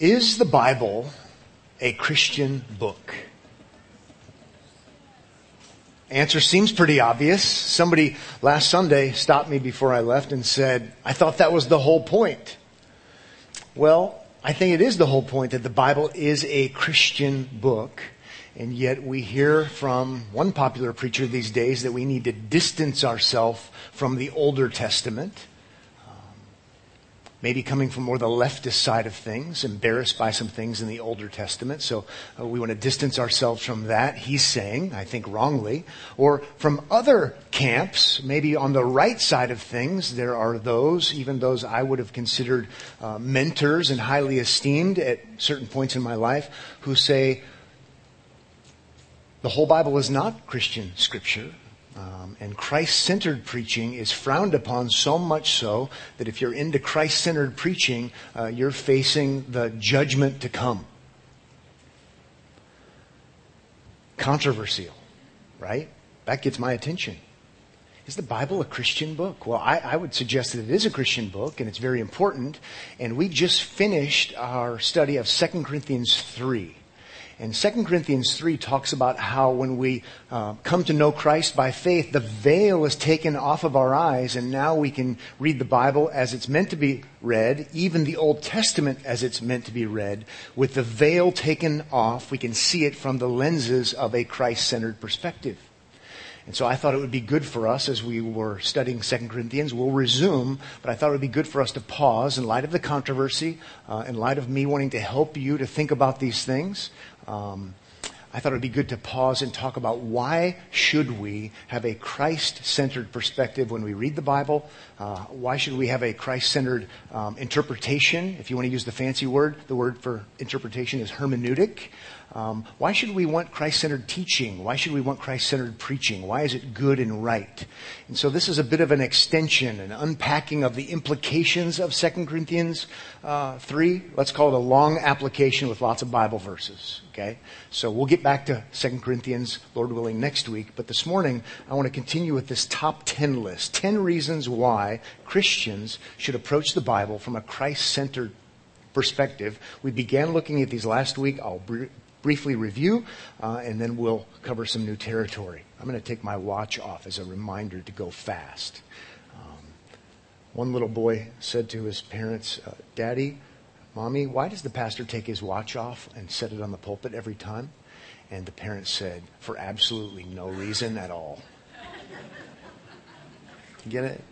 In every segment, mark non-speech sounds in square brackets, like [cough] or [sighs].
Is the Bible a Christian book? Answer seems pretty obvious. Somebody last Sunday stopped me before I left and said, I thought that was the whole point. Well, I think it is the whole point that the Bible is a Christian book. And yet we hear from one popular preacher these days that we need to distance ourselves from the Older Testament maybe coming from more the leftist side of things, embarrassed by some things in the Older Testament. So uh, we want to distance ourselves from that, he's saying, I think wrongly. Or from other camps, maybe on the right side of things, there are those, even those I would have considered uh, mentors and highly esteemed at certain points in my life, who say, the whole Bible is not Christian scripture. Um, and Christ centered preaching is frowned upon so much so that if you're into Christ centered preaching, uh, you're facing the judgment to come. Controversial, right? That gets my attention. Is the Bible a Christian book? Well, I, I, would suggest that it is a Christian book and it's very important. And we just finished our study of 2 Corinthians 3. And 2 Corinthians 3 talks about how when we uh, come to know Christ by faith, the veil is taken off of our eyes, and now we can read the Bible as it's meant to be read, even the Old Testament as it's meant to be read. With the veil taken off, we can see it from the lenses of a Christ centered perspective. And so I thought it would be good for us as we were studying 2 Corinthians. We'll resume, but I thought it would be good for us to pause in light of the controversy, uh, in light of me wanting to help you to think about these things. Um, I thought it would be good to pause and talk about why should we have a Christ-centered perspective when we read the Bible? Uh, why should we have a Christ-centered um, interpretation? If you want to use the fancy word, the word for interpretation is hermeneutic. Um, why should we want Christ-centered teaching? Why should we want Christ-centered preaching? Why is it good and right? And so this is a bit of an extension, an unpacking of the implications of 2 Corinthians uh, 3. Let's call it a long application with lots of Bible verses. Okay? So we'll get back to 2 Corinthians, Lord willing, next week. But this morning, I want to continue with this top 10 list. 10 reasons why Christians should approach the Bible from a Christ-centered perspective. We began looking at these last week. I'll briefly review, uh, and then we'll cover some new territory. I'm going to take my watch off as a reminder to go fast. Um, one little boy said to his parents, uh, Daddy, Mommy, why does the pastor take his watch off and set it on the pulpit every time? And the parents said, For absolutely no reason at all. get it?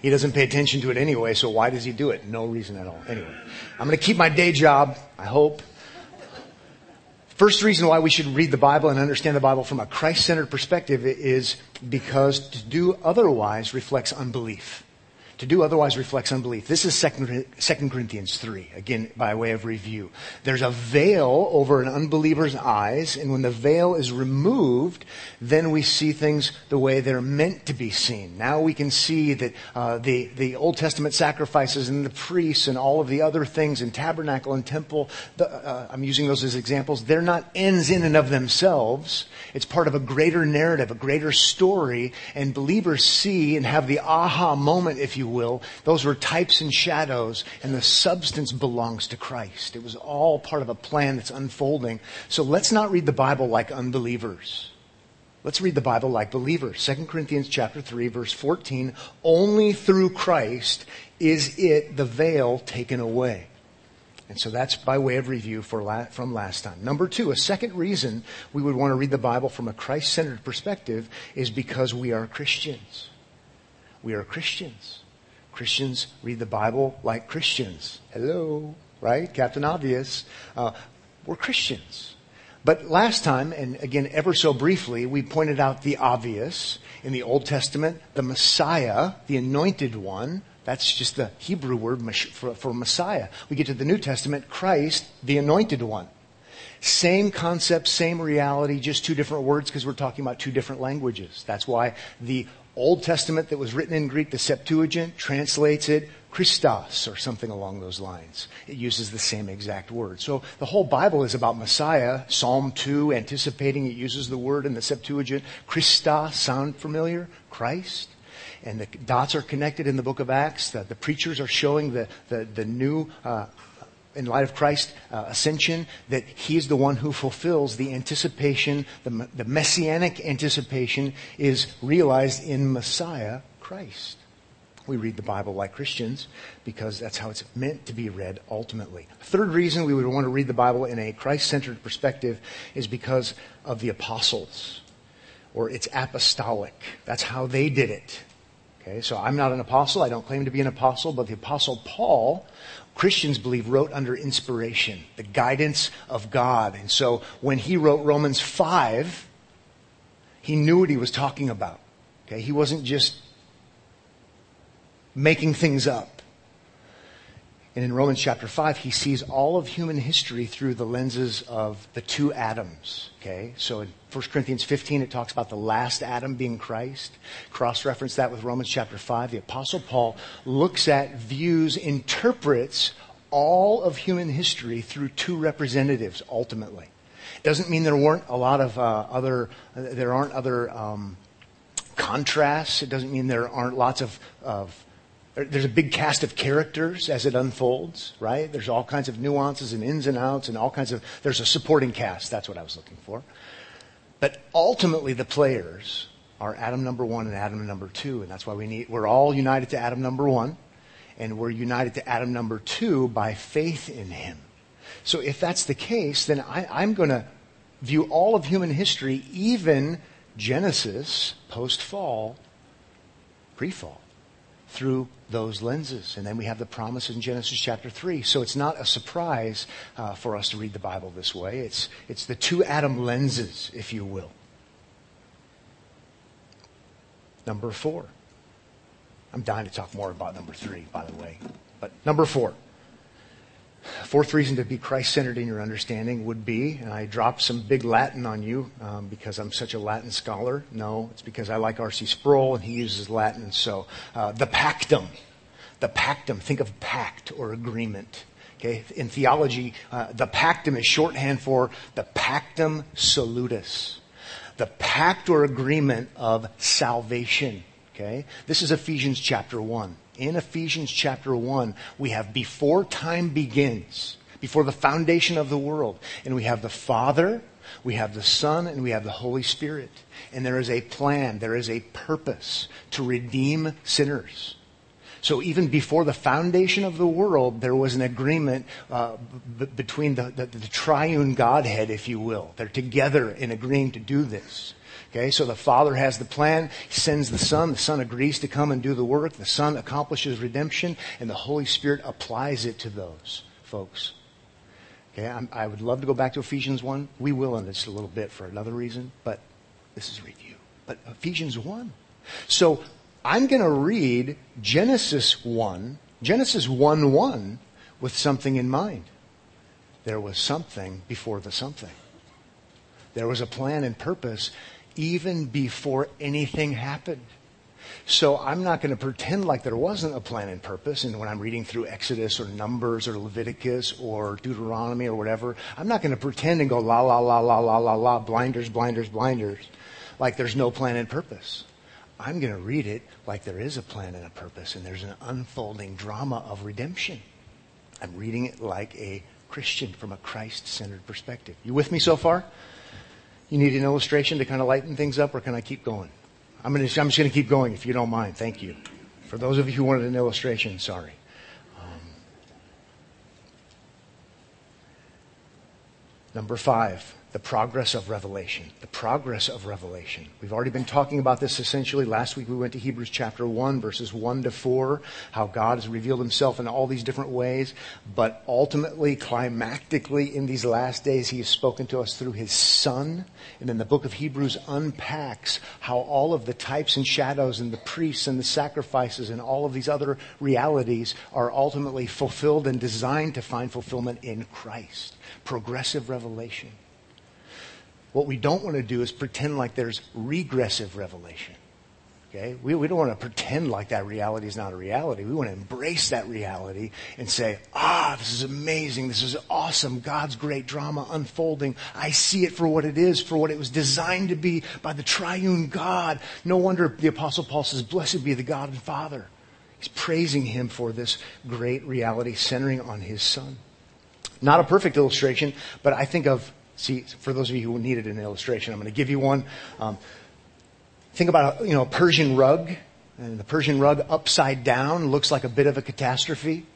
He doesn't pay attention to it anyway, so why does he do it? No reason at all. Anyway, I'm going to keep my day job, I hope. First reason why we should read the Bible and understand the Bible from a Christ-centered perspective is because to do otherwise reflects unbelief. To do otherwise reflects unbelief. This is 2 Corinthians 3, again, by way of review. There's a veil over an unbeliever's eyes, and when the veil is removed, then we see things the way they're meant to be seen. Now we can see that uh, the, the Old Testament sacrifices and the priests and all of the other things in tabernacle and temple, the, uh, I'm using those as examples, they're not ends in and of themselves. It's part of a greater narrative, a greater story, and believers see and have the aha moment, if you will. Those were types and shadows, and the substance belongs to Christ. It was all part of a plan that's unfolding. So let's not read the Bible like unbelievers. Let's read the Bible like believers. 2 Corinthians chapter 3 verse 14, only through Christ is it the veil taken away. And so that's by way of review la- from last time. Number two, a second reason we would want to read the Bible from a Christ-centered perspective is because we are Christians. We are Christians. Christians read the Bible like Christians. Hello, right? Captain Obvious. Uh, we're Christians. But last time, and again ever so briefly, we pointed out the obvious. In the Old Testament, the Messiah, the anointed one, that's just the Hebrew word for, for Messiah. We get to the New Testament, Christ, the anointed one. Same concept, same reality, just two different words because we're talking about two different languages. That's why the Old Testament that was written in Greek, the Septuagint, translates it Christos or something along those lines. It uses the same exact word. So the whole Bible is about Messiah. Psalm 2, anticipating, it uses the word in the Septuagint. Christos, sound familiar? Christ. And the dots are connected in the book of Acts. The, the preachers are showing the, the, the new uh, in light of Christ's uh, ascension, that he is the one who fulfills the anticipation, the, the messianic anticipation is realized in Messiah Christ. We read the Bible like Christians because that's how it's meant to be read ultimately. Third reason we would want to read the Bible in a Christ centered perspective is because of the apostles or it's apostolic. That's how they did it. Okay, so I'm not an apostle. I don't claim to be an apostle, but the apostle Paul, Christians believe, wrote under inspiration, the guidance of God. And so when he wrote Romans 5, he knew what he was talking about. Okay, he wasn't just making things up. And in Romans chapter 5, he sees all of human history through the lenses of the two Adams. Okay? So in 1 Corinthians 15, it talks about the last Adam being Christ. Cross reference that with Romans chapter 5. The Apostle Paul looks at, views, interprets all of human history through two representatives ultimately. Doesn't mean there weren't a lot of uh, other, there aren't other um, contrasts. It doesn't mean there aren't lots of, of there's a big cast of characters as it unfolds, right? There's all kinds of nuances and ins and outs and all kinds of, there's a supporting cast. That's what I was looking for. But ultimately the players are Adam number one and Adam number two. And that's why we need, we're all united to Adam number one and we're united to Adam number two by faith in him. So if that's the case, then I, I'm going to view all of human history, even Genesis, post fall, pre fall through those lenses. And then we have the promise in Genesis chapter 3. So it's not a surprise uh, for us to read the Bible this way. It's, it's the two Adam lenses, if you will. Number four. I'm dying to talk more about number three, by the way. But number four. Fourth reason to be Christ centered in your understanding would be, and I dropped some big Latin on you um, because I'm such a Latin scholar. No, it's because I like R.C. Sproul and he uses Latin. So uh, the pactum, the pactum. Think of pact or agreement. Okay, in theology, uh, the pactum is shorthand for the pactum salutis, the pact or agreement of salvation. Okay, this is Ephesians chapter one in Ephesians chapter 1, we have before time begins, before the foundation of the world, and we have the Father, we have the Son, and we have the Holy Spirit. And there is a plan, there is a purpose to redeem sinners. So even before the foundation of the world, there was an agreement uh, b- between the, the, the triune Godhead, if you will. They're together in agreeing to do this. Okay, so the Father has the plan. He sends the Son. The Son agrees to come and do the work. The Son accomplishes redemption, and the Holy Spirit applies it to those folks. Okay, I'm, i would love to go back to Ephesians 1. We will in just a little bit for another reason, but this is review. But Ephesians 1. So I'm going to read Genesis 1, Genesis 1 1 with something in mind. There was something before the something. There was a plan and purpose even before anything happened. So I'm not going to pretend like there wasn't a plan and purpose. And when I'm reading through Exodus or Numbers or Leviticus or Deuteronomy or whatever, I'm not going to pretend and go la la la la la la la, blinders, blinders, blinders, like there's no plan and purpose. I'm going to read it like there is a plan and a purpose and there's an unfolding drama of redemption. I'm reading it like a Christian from a Christ centered perspective. You with me so far? You need an illustration to kind of lighten things up, or can I keep going? I'm, gonna, I'm just going to keep going if you don't mind. Thank you. For those of you who wanted an illustration, sorry. Um, number five the progress of revelation. The progress of revelation. We've already been talking about this essentially. Last week we went to Hebrews chapter 1, verses 1 to 4, how God has revealed himself in all these different ways. But ultimately, climactically, in these last days, he has spoken to us through his Son. And then the book of Hebrews unpacks how all of the types and shadows and the priests and the sacrifices and all of these other realities are ultimately fulfilled and designed to find fulfillment in Christ. Progressive revelation. What we don't want to do is pretend like there's regressive revelation. Okay? We, we don't want to pretend like that reality is not a reality. We want to embrace that reality and say, ah, this is amazing. This is awesome. God's great drama unfolding. I see it for what it is, for what it was designed to be by the triune God. No wonder the apostle Paul says, blessed be the God and Father. He's praising him for this great reality centering on his son. Not a perfect illustration, but I think of, see, for those of you who needed an illustration, I'm going to give you one. Um, think about, a, you know, a Persian rug. And the Persian rug upside down looks like a bit of a catastrophe.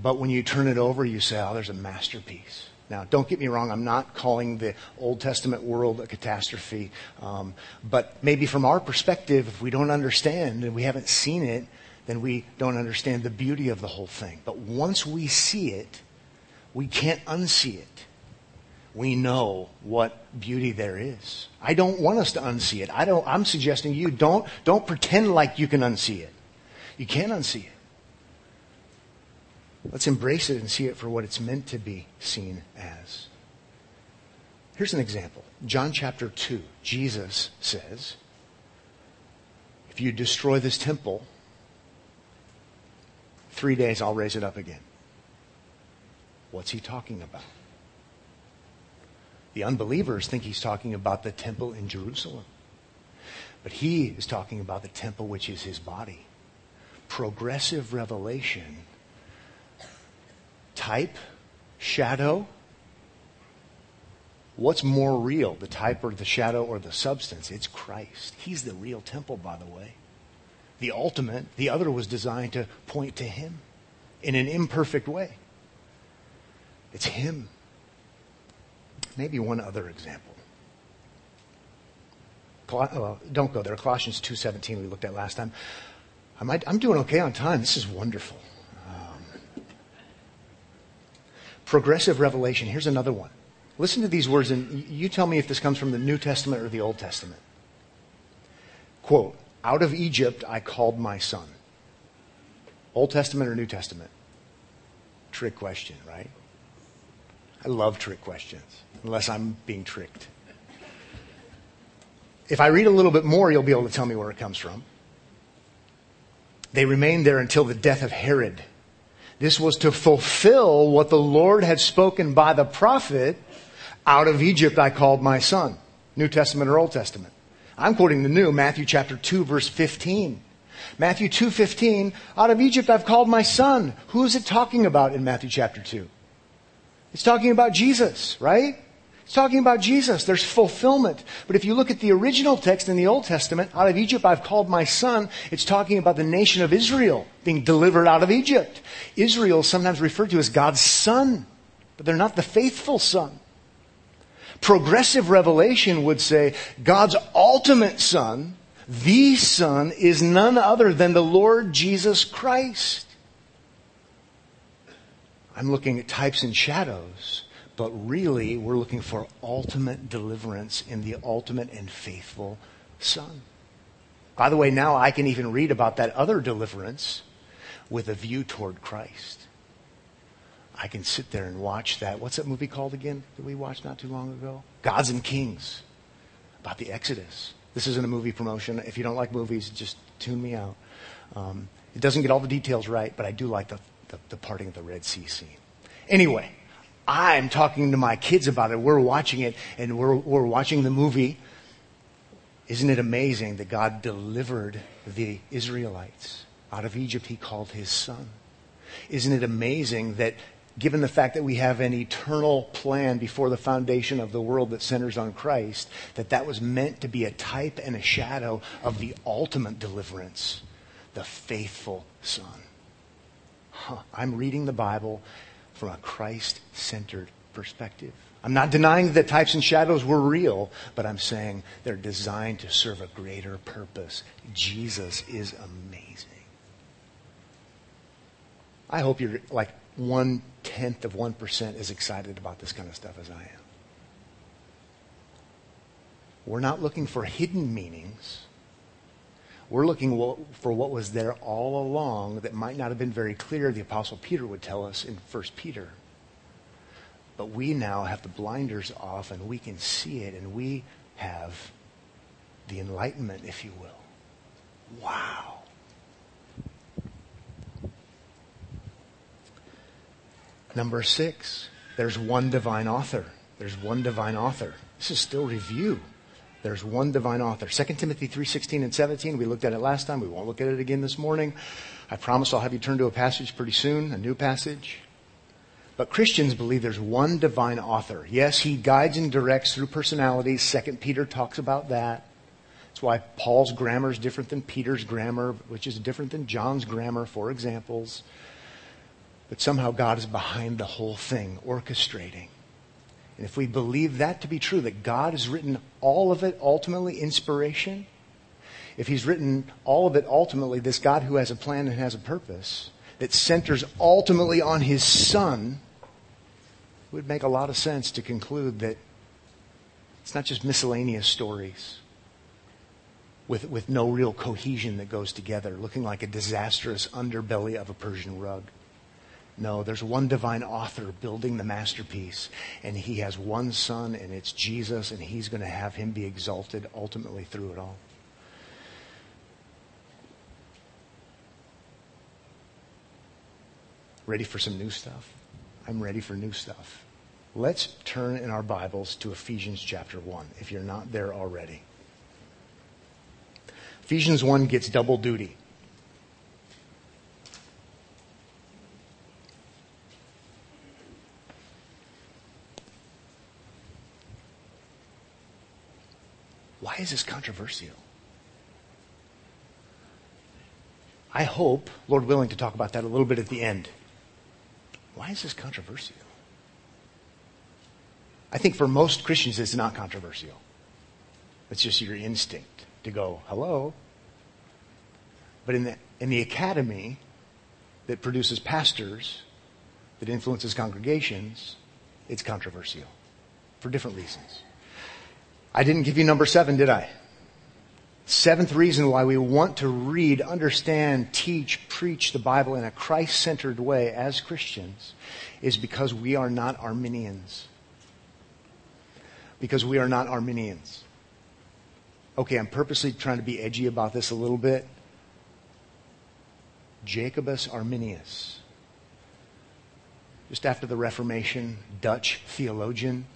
But when you turn it over, you say, oh, there's a masterpiece. Now, don't get me wrong, I'm not calling the Old Testament world a catastrophe. Um, but maybe from our perspective, if we don't understand and we haven't seen it, then we don't understand the beauty of the whole thing. But once we see it, we can't unsee it. We know what beauty there is. I don't want us to unsee it. I don't, I'm suggesting you don't, don't pretend like you can unsee it. You can't unsee it. Let's embrace it and see it for what it's meant to be seen as. Here's an example. John chapter 2. Jesus says, If you destroy this temple, three days I'll raise it up again. What's he talking about? The unbelievers think he's talking about the temple in Jerusalem. But he is talking about the temple which is his body. Progressive revelation type, shadow. What's more real, the type or the shadow or the substance? It's Christ. He's the real temple, by the way. The ultimate, the other was designed to point to Him in an imperfect way. It's Him. Maybe one other example. Well, uh, don't go there. Colossians 2.17 we looked at last time. I'm doing okay on time. This is wonderful. Um, progressive revelation. Here's another one. Listen to these words, and you tell me if this comes from the New Testament or the Old Testament. Quote, Out of Egypt I called my son. Old Testament or New Testament? Trick question, right? I love trick questions, unless I'm being tricked. If I read a little bit more, you'll be able to tell me where it comes from. They remained there until the death of Herod this was to fulfill what the Lord had spoken by the prophet, out of Egypt I called my son. New Testament or Old Testament. I'm quoting the new, Matthew chapter 2 verse 15. Matthew 2:15, out of Egypt I've called my son. Who is it talking about in Matthew chapter 2? It's talking about Jesus, right? It's talking about Jesus. There's fulfillment. But if you look at the original text in the Old Testament, out of Egypt I've called my son, it's talking about the nation of Israel being delivered out of Egypt. Israel is sometimes referred to as God's son, but they're not the faithful son. Progressive revelation would say God's ultimate son, the son, is none other than the Lord Jesus Christ. I'm looking at types and shadows but really we're looking for ultimate deliverance in the ultimate and faithful Son. By the way, now I can even read about that other deliverance with a view toward Christ. I can sit there and watch that. What's that movie called again that we watched not too long ago? Gods and Kings, about the Exodus. This isn't a movie promotion. If you don't like movies, just tune me out. Um, it doesn't get all the details right, but I do like the, the, the parting of the Red Sea scene. Anyway, I'm talking to my kids about it. We're watching it and we're, we're watching the movie. Isn't it amazing that God delivered the Israelites out of Egypt? He called his son. Isn't it amazing that given the fact that we have an eternal plan before the foundation of the world that centers on Christ, that that was meant to be a type and a shadow of the ultimate deliverance, the faithful son. Huh. I'm reading the Bible from a Christ centered perspective. I'm not denying that types and shadows were real, but I'm saying they're designed to serve a greater purpose. Jesus is amazing. I hope you're like one tenth of 1% as excited about this kind of stuff as I am. We're not looking for hidden meanings. We're looking for what was there all along that might not have been very clear, the Apostle Peter would tell us in 1 Peter. But we now have the blinders off and we can see it and we have the enlightenment, if you will. Wow. Number six, there's one divine author. There's one divine author. This is still review. There's one divine author. 2 Timothy 3:16 and 17. We looked at it last time. We won't look at it again this morning. I promise I'll have you turn to a passage pretty soon, a new passage. But Christians believe there's one divine author. Yes, he guides and directs through personalities. Second Peter talks about that. That's why Paul's grammar is different than Peter's grammar, which is different than John's grammar, for examples. But somehow God is behind the whole thing, orchestrating. And if we believe that to be true, that God has written all of it ultimately inspiration, if He's written all of it ultimately, this God who has a plan and has a purpose that centers ultimately on His Son, it would make a lot of sense to conclude that it's not just miscellaneous stories with, with no real cohesion that goes together, looking like a disastrous underbelly of a Persian rug. No, there's one divine author building the masterpiece, and he has one son, and it's Jesus, and he's going to have him be exalted ultimately through it all. Ready for some new stuff? I'm ready for new stuff. Let's turn in our Bibles to Ephesians chapter 1, if you're not there already. Ephesians 1 gets double duty. Why is this controversial? I hope, Lord willing, to talk about that a little bit at the end. Why is this controversial? I think for most Christians, it's not controversial. It's just your instinct to go, hello. But in the, in the academy that produces pastors, that influences congregations, it's controversial for different reasons. I didn't give you number seven, did I? Seventh reason why we want to read, understand, teach, preach the Bible in a Christ centered way as Christians is because we are not Arminians. Because we are not Arminians. Okay, I'm purposely trying to be edgy about this a little bit. Jacobus Arminius, just after the Reformation, Dutch theologian,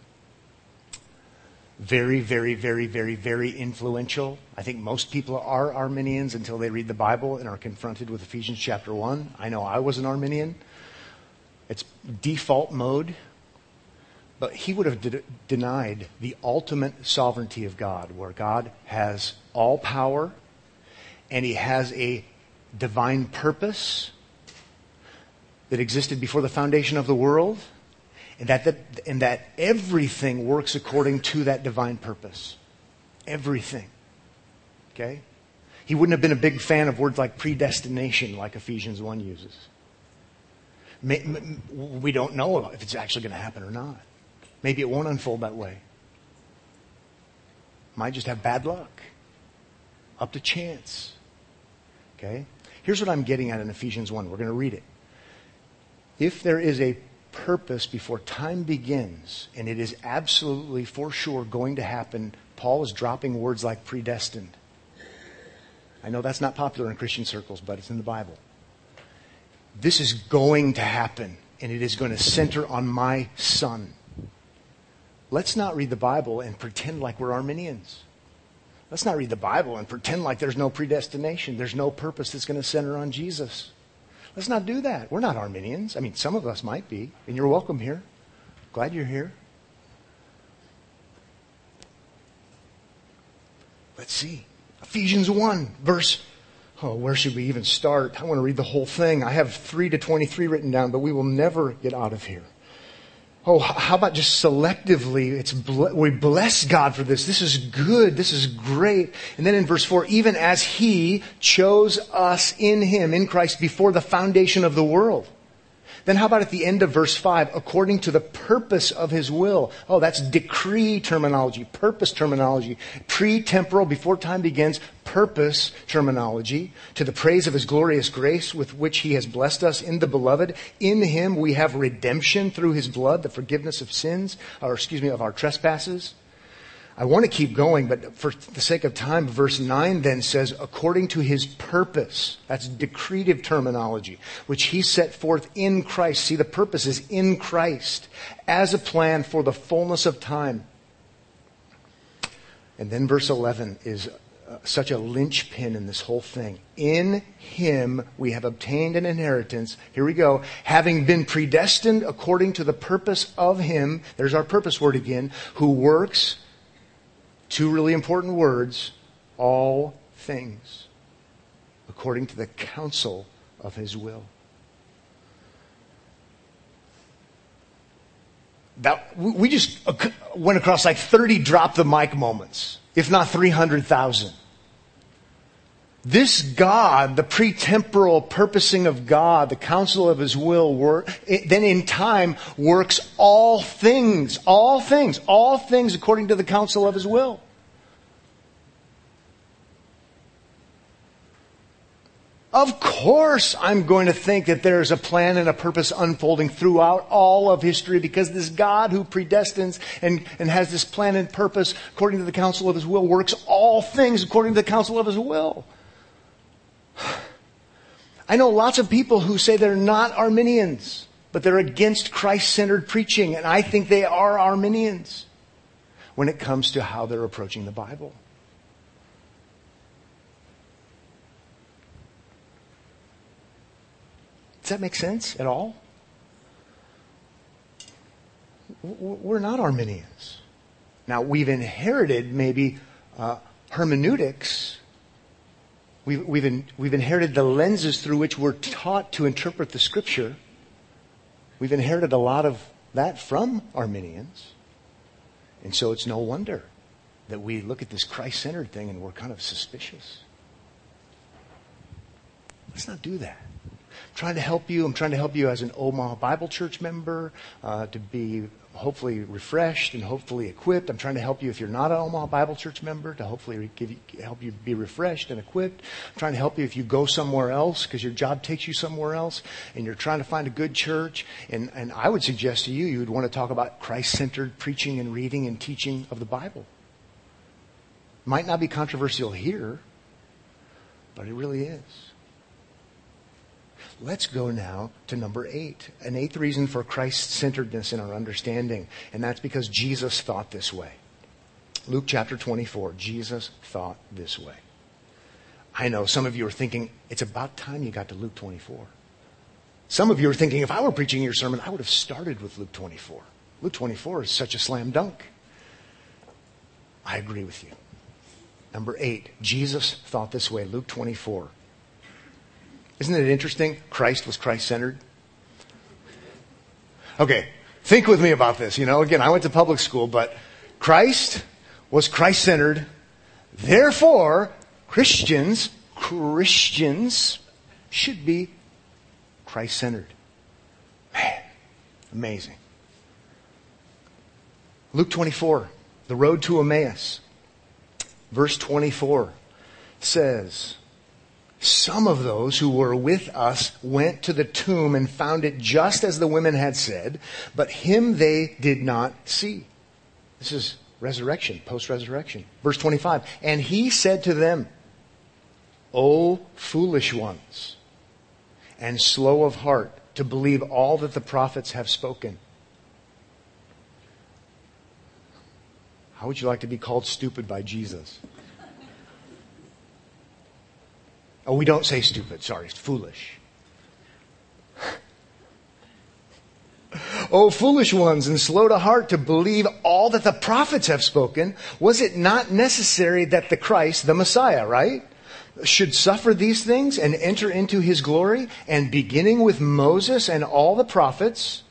very, very, very, very, very influential. I think most people are Arminians until they read the Bible and are confronted with Ephesians chapter 1. I know I was an Arminian. It's default mode. But he would have de- denied the ultimate sovereignty of God, where God has all power and he has a divine purpose that existed before the foundation of the world and that, that, and that everything works according to that divine purpose. Everything. Okay? He wouldn't have been a big fan of words like predestination, like Ephesians 1 uses. We don't know if it's actually going to happen or not. Maybe it won't unfold that way. Might just have bad luck. Up to chance. Okay? Here's what I'm getting at in Ephesians 1. We're going to read it. If there is a purpose before time begins, and it is absolutely for sure going to happen, Paul is dropping words like predestined. I know that's not popular in Christian circles, but it's in the Bible. This is going to happen, and it is going to center on my son. Let's not read the Bible and pretend like we're Arminians. Let's not read the Bible and pretend like there's no predestination, there's no purpose that's going to center on Jesus. Let's not do that. We're not Arminians. I mean, some of us might be, and you're welcome here. Glad you're here. Let's see. Ephesians 1, verse. Oh, where should we even start? I want to read the whole thing. I have 3 to 23 written down, but we will never get out of here. Oh, how about just selectively? It's we bless God for this. This is good. This is great. And then in verse four, even as He chose us in Him, in Christ, before the foundation of the world then how about at the end of verse 5, according to the purpose of his will? Oh, that's decree terminology, purpose terminology, pre-temporal, before time begins, purpose terminology, to the praise of his glorious grace with which he has blessed us in the beloved. In him we have redemption through his blood, the forgiveness of sins, or excuse me, of our trespasses I want to keep going, but for the sake of time, verse 9 then says, according to his purpose. That's decretive terminology, which he set forth in Christ. See, the purpose is in Christ as a plan for the fullness of time. And then verse 11 is uh, such a linchpin in this whole thing. In him we have obtained an inheritance. Here we go. Having been predestined according to the purpose of him, there's our purpose word again, who works, two really important words, all things according to the counsel of his will. That, we just went across like 30 drop the mic moments if not 300,000. This God, the pre-temporal purposing of God, the counsel of His will, work, then in time works all things, all things, all things according to the counsel of His will. Of course, I'm going to think that there's a plan and a purpose unfolding throughout all of history because this God who predestines and, and has this plan and purpose according to the counsel of his will works all things according to the counsel of his will. [sighs] I know lots of people who say they're not Arminians, but they're against Christ centered preaching, and I think they are Arminians when it comes to how they're approaching the Bible. Does that make sense at all? We're not Arminians. Now, we've inherited maybe uh, hermeneutics. We've, we've, in, we've inherited the lenses through which we're taught to interpret the scripture. We've inherited a lot of that from Arminians. And so it's no wonder that we look at this Christ centered thing and we're kind of suspicious. Let's not do that I'm trying to help you. I'm trying to help you as an Omaha Bible Church member uh, to be hopefully refreshed and hopefully equipped. I'm trying to help you if you're not an Omaha Bible Church member to hopefully you, help you be refreshed and equipped. I'm trying to help you if you go somewhere else because your job takes you somewhere else and you're trying to find a good church. And, and I would suggest to you, you would want to talk about Christ-centered preaching and reading and teaching of the Bible. Might not be controversial here, but it really is. Let's go now to number eight. An eighth reason for Christ centeredness in our understanding, and that's because Jesus thought this way. Luke chapter 24, Jesus thought this way. I know some of you are thinking, it's about time you got to Luke 24. Some of you are thinking, if I were preaching your sermon, I would have started with Luke 24. Luke 24 is such a slam dunk. I agree with you. Number eight, Jesus thought this way. Luke 24. Isn't it interesting? Christ was Christ centered. Okay, think with me about this. You know, again, I went to public school, but Christ was Christ centered. Therefore, Christians, Christians should be Christ centered. Man, amazing. Luke 24, the road to Emmaus, verse 24 says, some of those who were with us went to the tomb and found it just as the women had said, but him they did not see. This is resurrection, post resurrection. Verse 25. And he said to them, O foolish ones, and slow of heart to believe all that the prophets have spoken. How would you like to be called stupid by Jesus? Oh, we don't say stupid. Sorry, it's foolish. oh, foolish ones and slow to heart to believe all that the prophets have spoken. Was it not necessary that the Christ, the Messiah, right? Should suffer these things and enter into his glory? And beginning with Moses and all the prophets,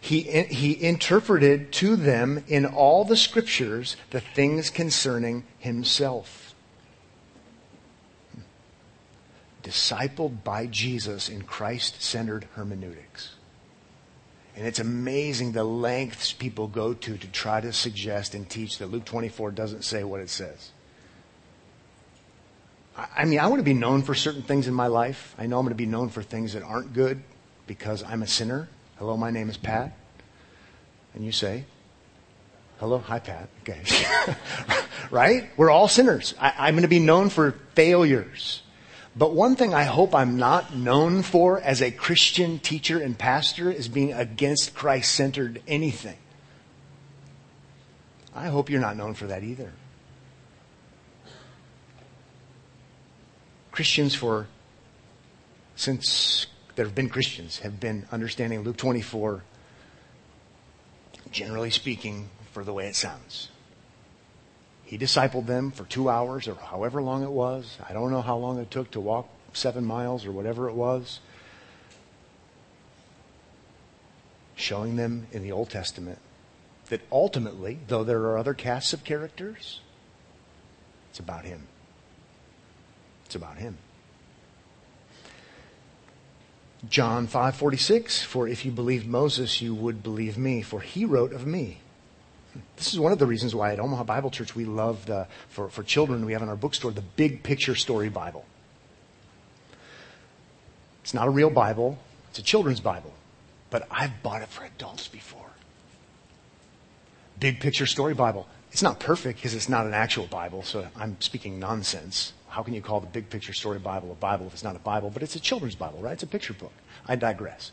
he, he interpreted to them in all the scriptures the things concerning himself. Discipled by Jesus in Christ centered hermeneutics. And it's amazing the lengths people go to to try to suggest and teach that Luke 24 doesn't say what it says. I mean, I want to be known for certain things in my life. I know I'm going to be known for things that aren't good because I'm a sinner. Hello, my name is Pat. And you say, Hello, hi, Pat. Okay. [laughs] right? We're all sinners. I, am going to be known for failures. But one thing I hope I'm not known for as a Christian teacher and pastor is being against Christ centered anything. I hope you're not known for that either. Christians for, since there have been Christians, have been understanding Luke 24, generally speaking, for the way it sounds. He discipled them for two hours or however long it was. I don't know how long it took to walk seven miles or whatever it was. Showing them in the Old Testament that ultimately, though there are other casts of characters, it's about Him. It's about Him. John 5:46 For if you believed Moses you would believe me for he wrote of me this is one of the reasons why at Omaha Bible Church we love the, for, for children we have in our bookstore the big picture story Bible. It's not a real Bible, it's a children's Bible. But I've bought it for adults before. Big picture story Bible. It's not perfect because it's not an actual Bible, so I'm speaking nonsense. How can you call the big picture story Bible a Bible if it's not a Bible? But it's a children's Bible, right? It's a picture book. I digress.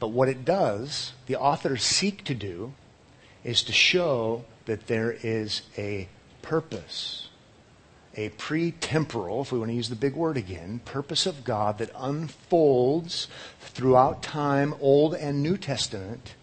But what it does, the authors seek to do is to show that there is a purpose, a pre-temporal, if we want to use the big word again, purpose of God that unfolds throughout time, Old and New Testament,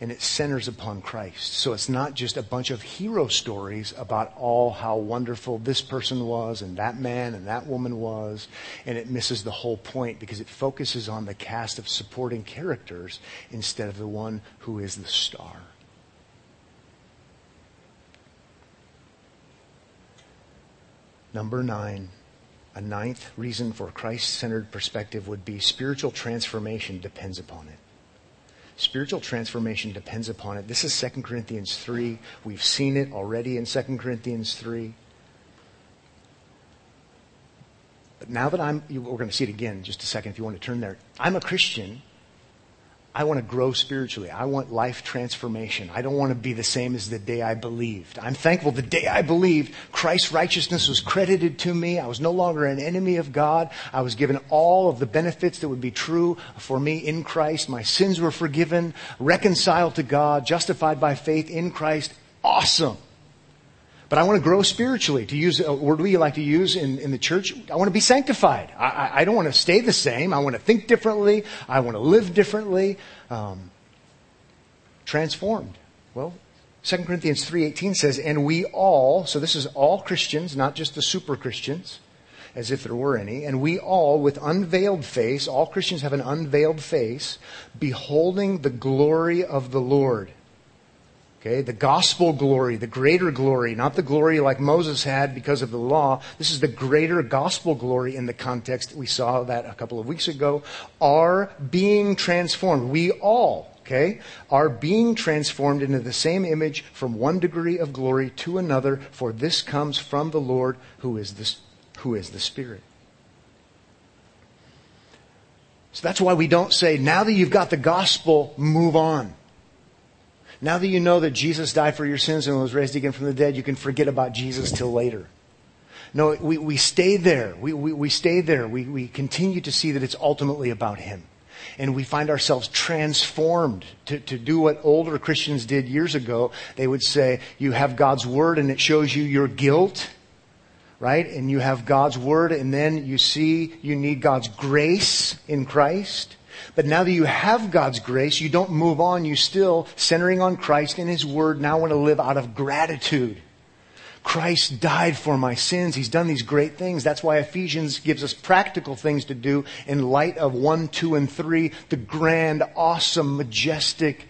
and it centers upon Christ. So it's not just a bunch of hero stories about all how wonderful this person was and that man and that woman was, and it misses the whole point because it focuses on the cast of supporting characters instead of the one who is the star. Number nine, a ninth reason for Christ centered perspective would be spiritual transformation depends upon it. Spiritual transformation depends upon it. This is 2 Corinthians 3. We've seen it already in 2 Corinthians 3. But now that I'm, we're going to see it again in just a second if you want to turn there. I'm a Christian I want to grow spiritually. I want life transformation. I don't want to be the same as the day I believed. I'm thankful the day I believed Christ's righteousness was credited to me. I was no longer an enemy of God. I was given all of the benefits that would be true for me in Christ. My sins were forgiven, reconciled to God, justified by faith in Christ. Awesome. But I want to grow spiritually. To use a word we like to use in, in the church, I want to be sanctified. I, I, don't want to stay the same. I want to think differently. I want to live differently. Um, transformed. Well, 2 Corinthians 3.18 says, and we all, so this is all Christians, not just the super Christians, as if there were any, and we all with unveiled face, all Christians have an unveiled face, beholding the glory of the Lord. Okay, the gospel glory, the greater glory, not the glory like Moses had because of the law. This is the greater gospel glory in the context. That we saw that a couple of weeks ago. Are being transformed. We all, okay, are being transformed into the same image from one degree of glory to another, for this comes from the Lord who is the, who is the Spirit. So that's why we don't say, now that you've got the gospel, move on. Now that you know that Jesus died for your sins and was raised again from the dead, you can forget about Jesus till later. No, we, we stay there. We, we, we stay there. We, we continue to see that it's ultimately about Him. And we find ourselves transformed to, to do what older Christians did years ago. They would say, you have God's Word and it shows you your guilt, right? And you have God's Word and then you see you need God's grace in Christ. But now that you have God's grace, you don't move on. You still, centering on Christ and His Word, now want to live out of gratitude. Christ died for my sins. He's done these great things. That's why Ephesians gives us practical things to do in light of 1, 2, and 3, the grand, awesome, majestic,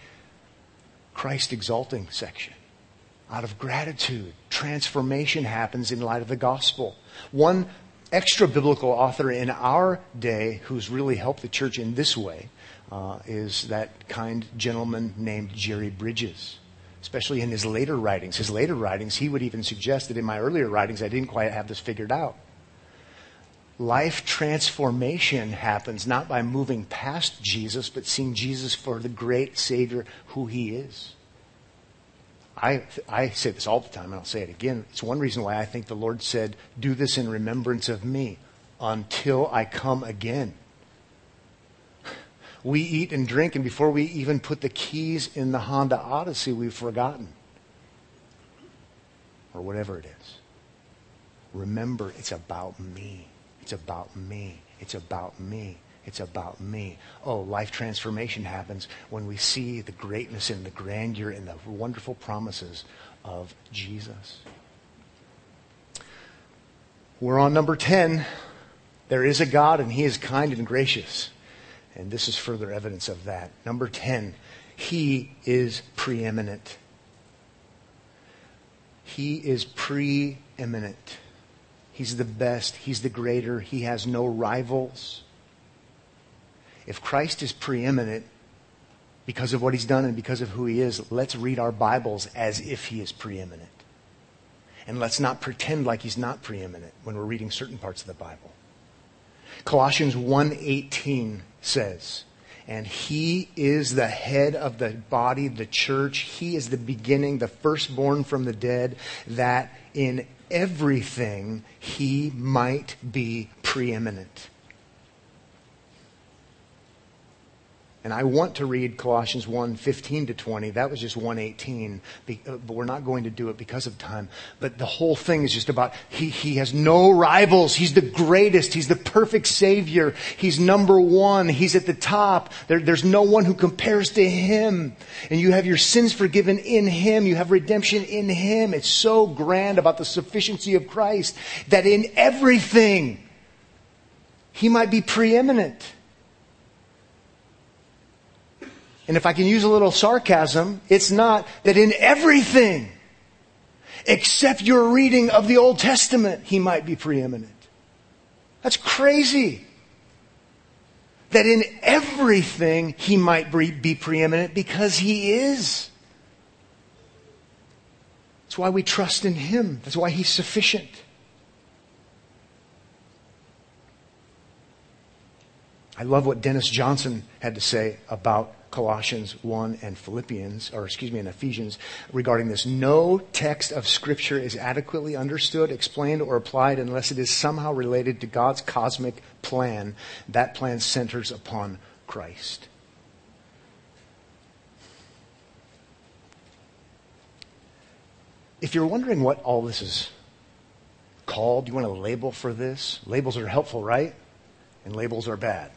Christ exalting section. Out of gratitude, transformation happens in light of the gospel. One extra biblical author in our day who's really helped the church in this way uh, is that kind gentleman named Jerry Bridges. Especially in his later writings. His later writings, he would even suggest that in my earlier writings, I didn't quite have this figured out. Life transformation happens not by moving past Jesus, but seeing Jesus for the great Savior who he is. I, I say this all the time, and I'll say it again. It's one reason why I think the Lord said, Do this in remembrance of me until I come again. We eat and drink, and before we even put the keys in the Honda Odyssey, we've forgotten. Or whatever it is. Remember, it's about me. It's about me. It's about me. It's about me. Oh, life transformation happens when we see the greatness and the grandeur and the wonderful promises of Jesus. We're on number 10. There is a God and He is kind and gracious. And this is further evidence of that. Number 10, He is preeminent. He is preeminent. He's the best. He's the greater. He has no rivals. If Christ is preeminent because of what he's done and because of who he is, let's read our Bibles as if he is preeminent. And let's not pretend like he's not preeminent when we're reading certain parts of the Bible. Colossians 1:18 says, and he is the head of the body, the church. He is the beginning, the firstborn from the dead, that in everything he might be preeminent. And I want to read Colossians 1 15 to 20. That was just 118, uh, but we're not going to do it because of time. But the whole thing is just about he, he has no rivals. He's the greatest. He's the perfect Savior. He's number one. He's at the top. There, there's no one who compares to Him. And you have your sins forgiven in Him. You have redemption in Him. It's so grand about the sufficiency of Christ that in everything, He might be preeminent. And if I can use a little sarcasm, it's not that in everything, except your reading of the Old Testament, he might be preeminent. That's crazy. That in everything he might be preeminent because he is. That's why we trust in him. That's why he's sufficient. I love what Dennis Johnson had to say about Colossians 1 and Philippians, or excuse me, in Ephesians regarding this. No text of Scripture is adequately understood, explained, or applied unless it is somehow related to God's cosmic plan. That plan centers upon Christ. If you're wondering what all this is called, you want a label for this? Labels are helpful, right? And labels are bad.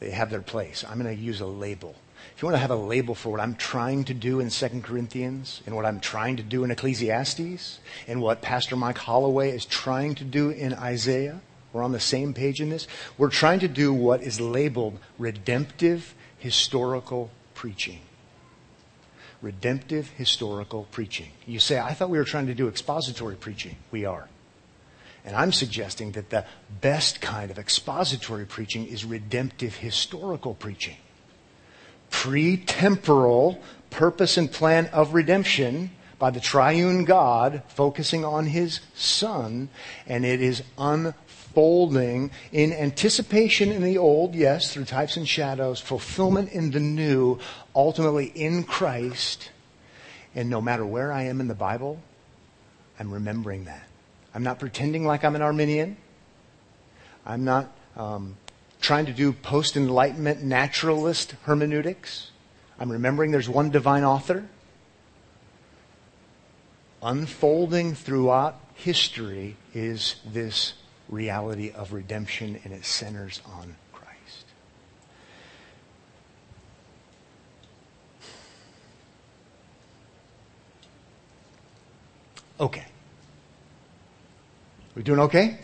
They have their place. I'm going to use a label. If you want to have a label for what I'm trying to do in 2 Corinthians and what I'm trying to do in Ecclesiastes and what Pastor Mike Holloway is trying to do in Isaiah, we're on the same page in this. We're trying to do what is labeled redemptive historical preaching. Redemptive historical preaching. You say, I thought we were trying to do expository preaching. We are. And I'm suggesting that the best kind of expository preaching is redemptive historical preaching. Pre-temporal purpose and plan of redemption by the triune God focusing on his son and it is unfolding in anticipation in the old, yes, through types and shadows, fulfillment in the new, ultimately in Christ. And no matter where I am in the Bible, I'm remembering that. I'm not pretending like I'm an Arminian. I'm not um, trying to do post Enlightenment naturalist hermeneutics. I'm remembering there's one divine author. Unfolding throughout history is this reality of redemption, and it centers on Christ. Okay. We doing okay?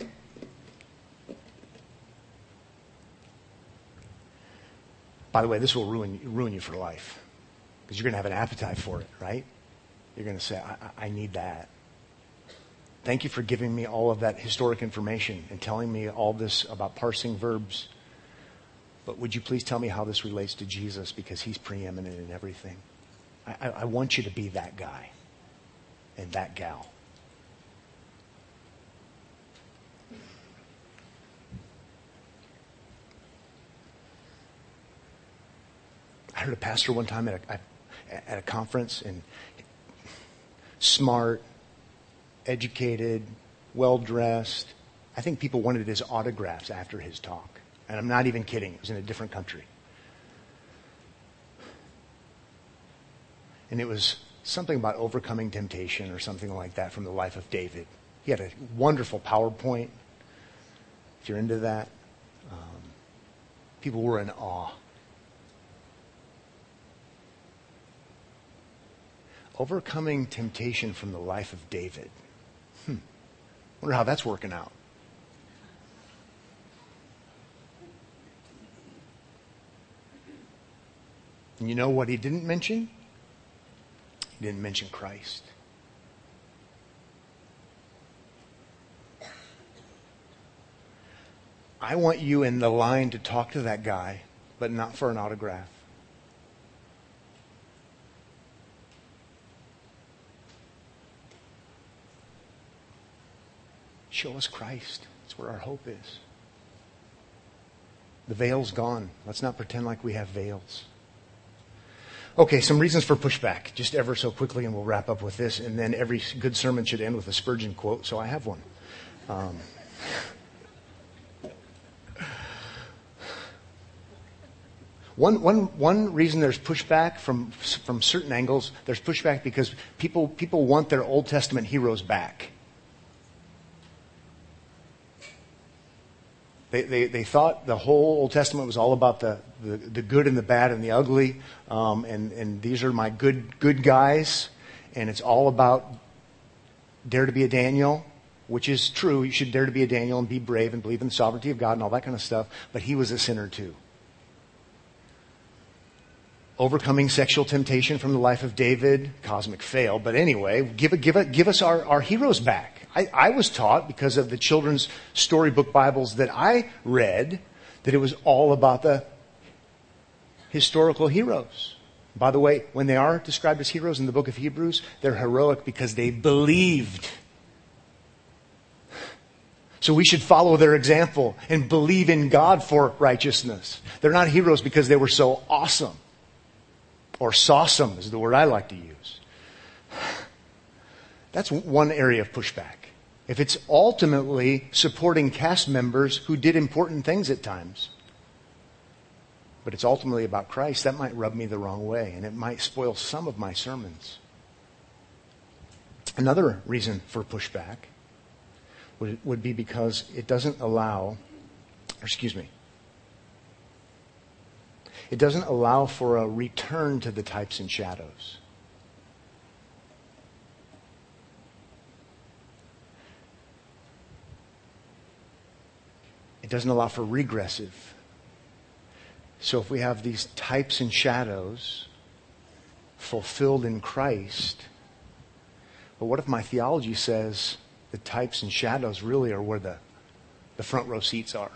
By the way, this will ruin, ruin you for life because you're going to have an appetite for it, right? You're going to say, I, I need that. Thank you for giving me all of that historic information and telling me all this about parsing verbs. But would you please tell me how this relates to Jesus because he's preeminent in everything? I, I, I want you to be that guy and that gal. I heard a pastor one time at a, at a conference and smart, educated, well dressed. I think people wanted his autographs after his talk. And I'm not even kidding. It was in a different country. And it was something about overcoming temptation or something like that from the life of David. He had a wonderful PowerPoint if you're into that, um, people were in awe. Overcoming temptation from the life of David. Hmm. Wonder how that's working out. And you know what he didn't mention? He didn't mention Christ. I want you in the line to talk to that guy, but not for an autograph. Show us Christ. That's where our hope is. The veil's gone. Let's not pretend like we have veils. Okay, some reasons for pushback, just ever so quickly, and we'll wrap up with this. And then every good sermon should end with a Spurgeon quote, so I have one. Um, one, one, one reason there's pushback from, from certain angles, there's pushback because people, people want their Old Testament heroes back. They, they, they thought the whole Old Testament was all about the, the, the good and the bad and the ugly, um, and, and these are my good, good guys, and it's all about dare to be a Daniel, which is true. You should dare to be a Daniel and be brave and believe in the sovereignty of God and all that kind of stuff, but he was a sinner too. Overcoming sexual temptation from the life of David, cosmic fail, but anyway, give, give, give us our, our heroes back. I, was taught because of the children's storybook Bibles that I read that it was all about the historical heroes. By the way, when they are described as heroes in the book of Hebrews, they're heroic because they believed. So we should follow their example and believe in God for righteousness. They're not heroes because they were so awesome. Or sawsome is the word I like to use. [sighs] That's one area of pushback if it's ultimately supporting cast members who did important things at times, but it's ultimately about Christ, that might rub me the wrong way and it might spoil some of my sermons. Another reason for pushback would, would be because it doesn't allow, or excuse me, it doesn't allow for a return to the types and shadows. It doesn't allow for regressive. So if we have these types and shadows fulfilled in Christ, but what if my theology says the types and shadows really are where the, the front row seats are?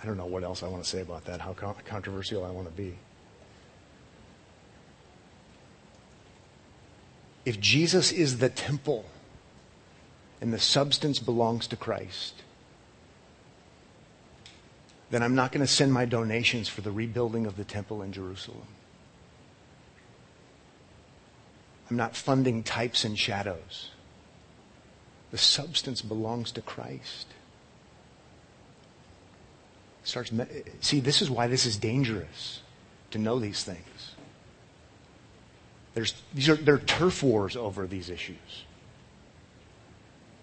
I don't know what else I want to say about that, how controversial I want to be. If Jesus is the temple and the substance belongs to Christ, then I'm not going to send my donations for the rebuilding of the temple in Jerusalem. I'm not funding types and shadows. The substance belongs to Christ. Starts see, this is why this is dangerous to know these things. There's, these are, there are turf wars over these issues.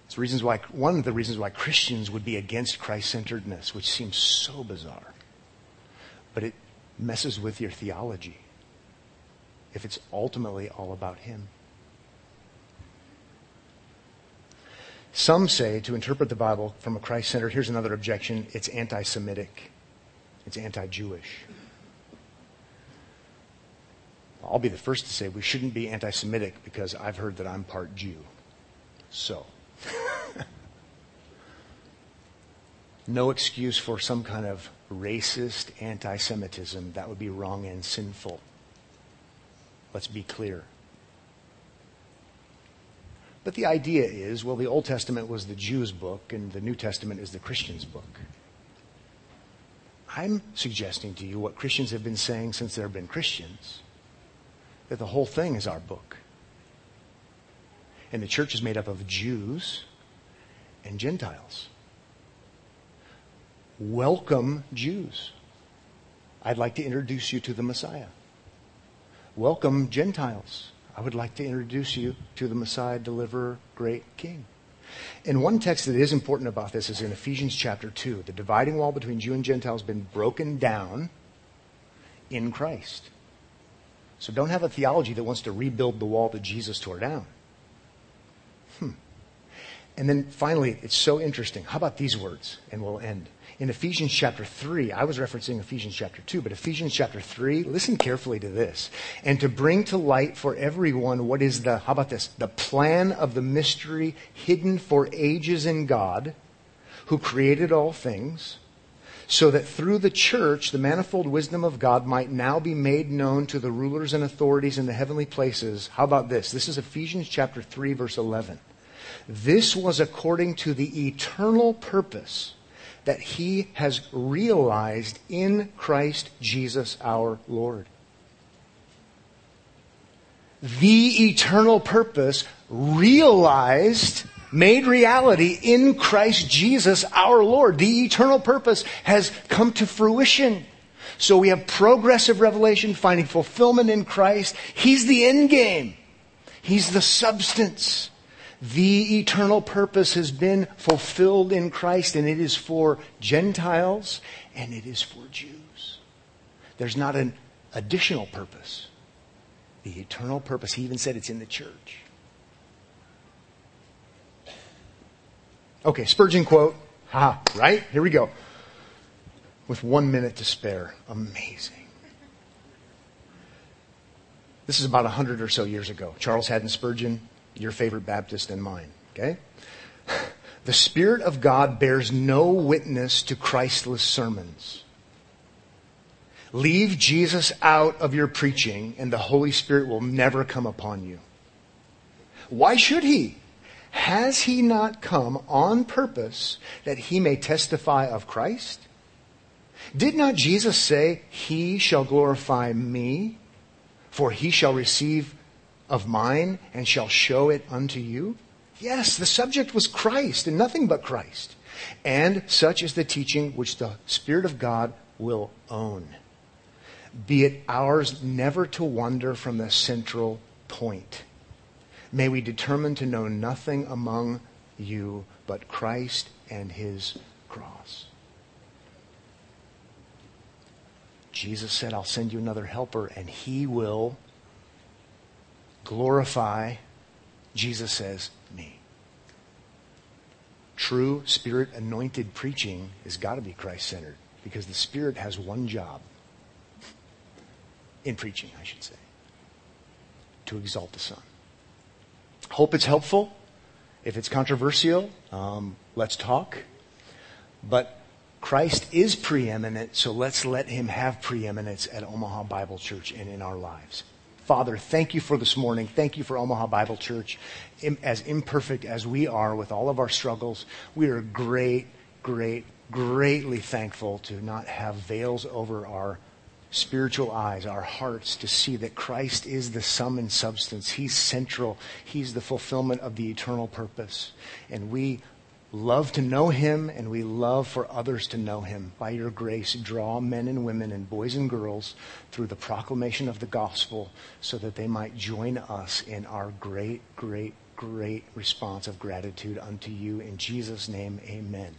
It's reasons why, one of the reasons why Christians would be against Christ-centeredness, which seems so bizarre. But it messes with your theology if it's ultimately all about Him. Some say to interpret the Bible from a Christ centered, here's another objection, it's anti Semitic, it's anti Jewish. I'll be the first to say we shouldn't be anti Semitic because I've heard that I'm part Jew. So. [laughs] no excuse for some kind of racist anti Semitism. That would be wrong and sinful. Let's be clear. But the idea is well, the Old Testament was the Jews' book, and the New Testament is the Christians' book. I'm suggesting to you what Christians have been saying since there have been Christians that the whole thing is our book. And the church is made up of Jews and Gentiles. Welcome, Jews. I'd like to introduce you to the Messiah. Welcome, Gentiles. I would like to introduce you to the Messiah, deliverer, great king. And one text that is important about this is in Ephesians chapter 2. The dividing wall between Jew and Gentile has been broken down in Christ. So don't have a theology that wants to rebuild the wall that Jesus tore down. Hmm. And then finally, it's so interesting. How about these words? And we'll end. In Ephesians chapter 3, I was referencing Ephesians chapter 2, but Ephesians chapter 3, listen carefully to this. And to bring to light for everyone what is the, how about this? The plan of the mystery hidden for ages in God, who created all things, so that through the church the manifold wisdom of God might now be made known to the rulers and authorities in the heavenly places. How about this? This is Ephesians chapter 3 verse 11. This was according to the eternal purpose that he has realized in Christ Jesus our Lord. The eternal purpose realized, made reality in Christ Jesus our Lord. The eternal purpose has come to fruition. So we have progressive revelation, finding fulfillment in Christ. He's the end game. He's the substance. The eternal purpose has been fulfilled in Christ, and it is for Gentiles and it is for Jews. There's not an additional purpose. The eternal purpose, he even said it's in the church. Okay, Spurgeon quote. Ha, right? Here we go. With one minute to spare. Amazing. This is about a hundred or so years ago. Charles Haddon Spurgeon, your favorite Baptist and mine. Okay? [laughs] The Spirit of God bears no witness to Christless sermons. Leave Jesus out of your preaching and the Holy Spirit will never come upon you. Why should he? Has he not come on purpose that he may testify of Christ? Did not Jesus say, He shall glorify me, for he shall receive of mine and shall show it unto you? Yes, the subject was Christ and nothing but Christ. And such is the teaching which the Spirit of God will own. Be it ours never to wander from the central point. May we determine to know nothing among you but Christ and his cross. Jesus said, I'll send you another helper, and he will glorify, Jesus says, me. True spirit anointed preaching has got to be Christ centered because the Spirit has one job in preaching, I should say, to exalt the Son. Hope it's helpful. If it's controversial, um, let's talk. But Christ is preeminent, so let's let him have preeminence at Omaha Bible Church and in our lives. Father, thank you for this morning. Thank you for Omaha Bible Church. As imperfect as we are with all of our struggles, we are great, great, greatly thankful to not have veils over our spiritual eyes, our hearts, to see that Christ is the sum and substance. He's central. He's the fulfillment of the eternal purpose. And we love to know him and we love for others to know him. By your grace, draw men and women and boys and girls through the proclamation of the gospel so that they might join us in our great, great, great response of gratitude unto you. In Jesus' name, amen.